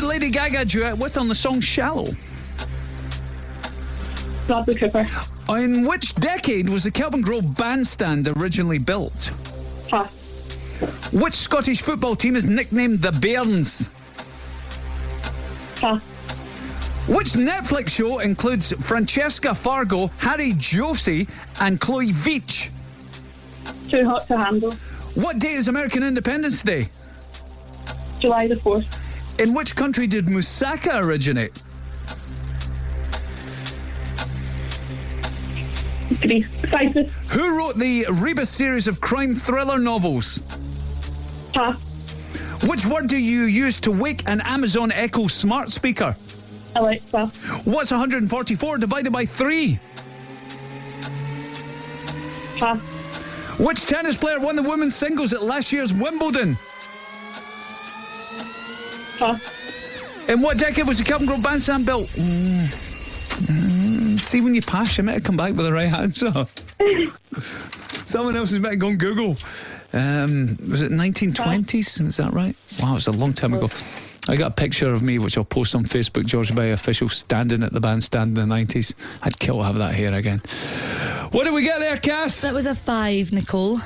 did Lady Gaga duet with on the song Shallow? Bradley Cooper. In which decade was the Kelvingrove Bandstand originally built? Pass. Which Scottish football team is nicknamed the Bairns? Pass. Which Netflix show includes Francesca Fargo, Harry Jowsey, and Chloe Veitch? Too hot to handle. What date is American Independence Day? July the 4th. In which country did moussaka originate? Cyprus. Who wrote the Rebus series of crime thriller novels? Pass. Which word do you use to wake an Amazon Echo smart speaker? Alexa. What's 144 divided by 3? Pass. Which tennis player won the women's singles at last year's Wimbledon? Pass. In what decade was the Kelvingrove Bandstand built? Mm. Mm. See, when you pass, you might come back with the right answer. Someone else is meant to go on Google. Um, was it 1920s? Is that right? Wow, it's a long time ago. I got a picture of me, which I'll post on Facebook, George Bay official, standing at the bandstand in the 90s. I'd kill to have that here again. What did we get there, Cass? That was a five, Nicole.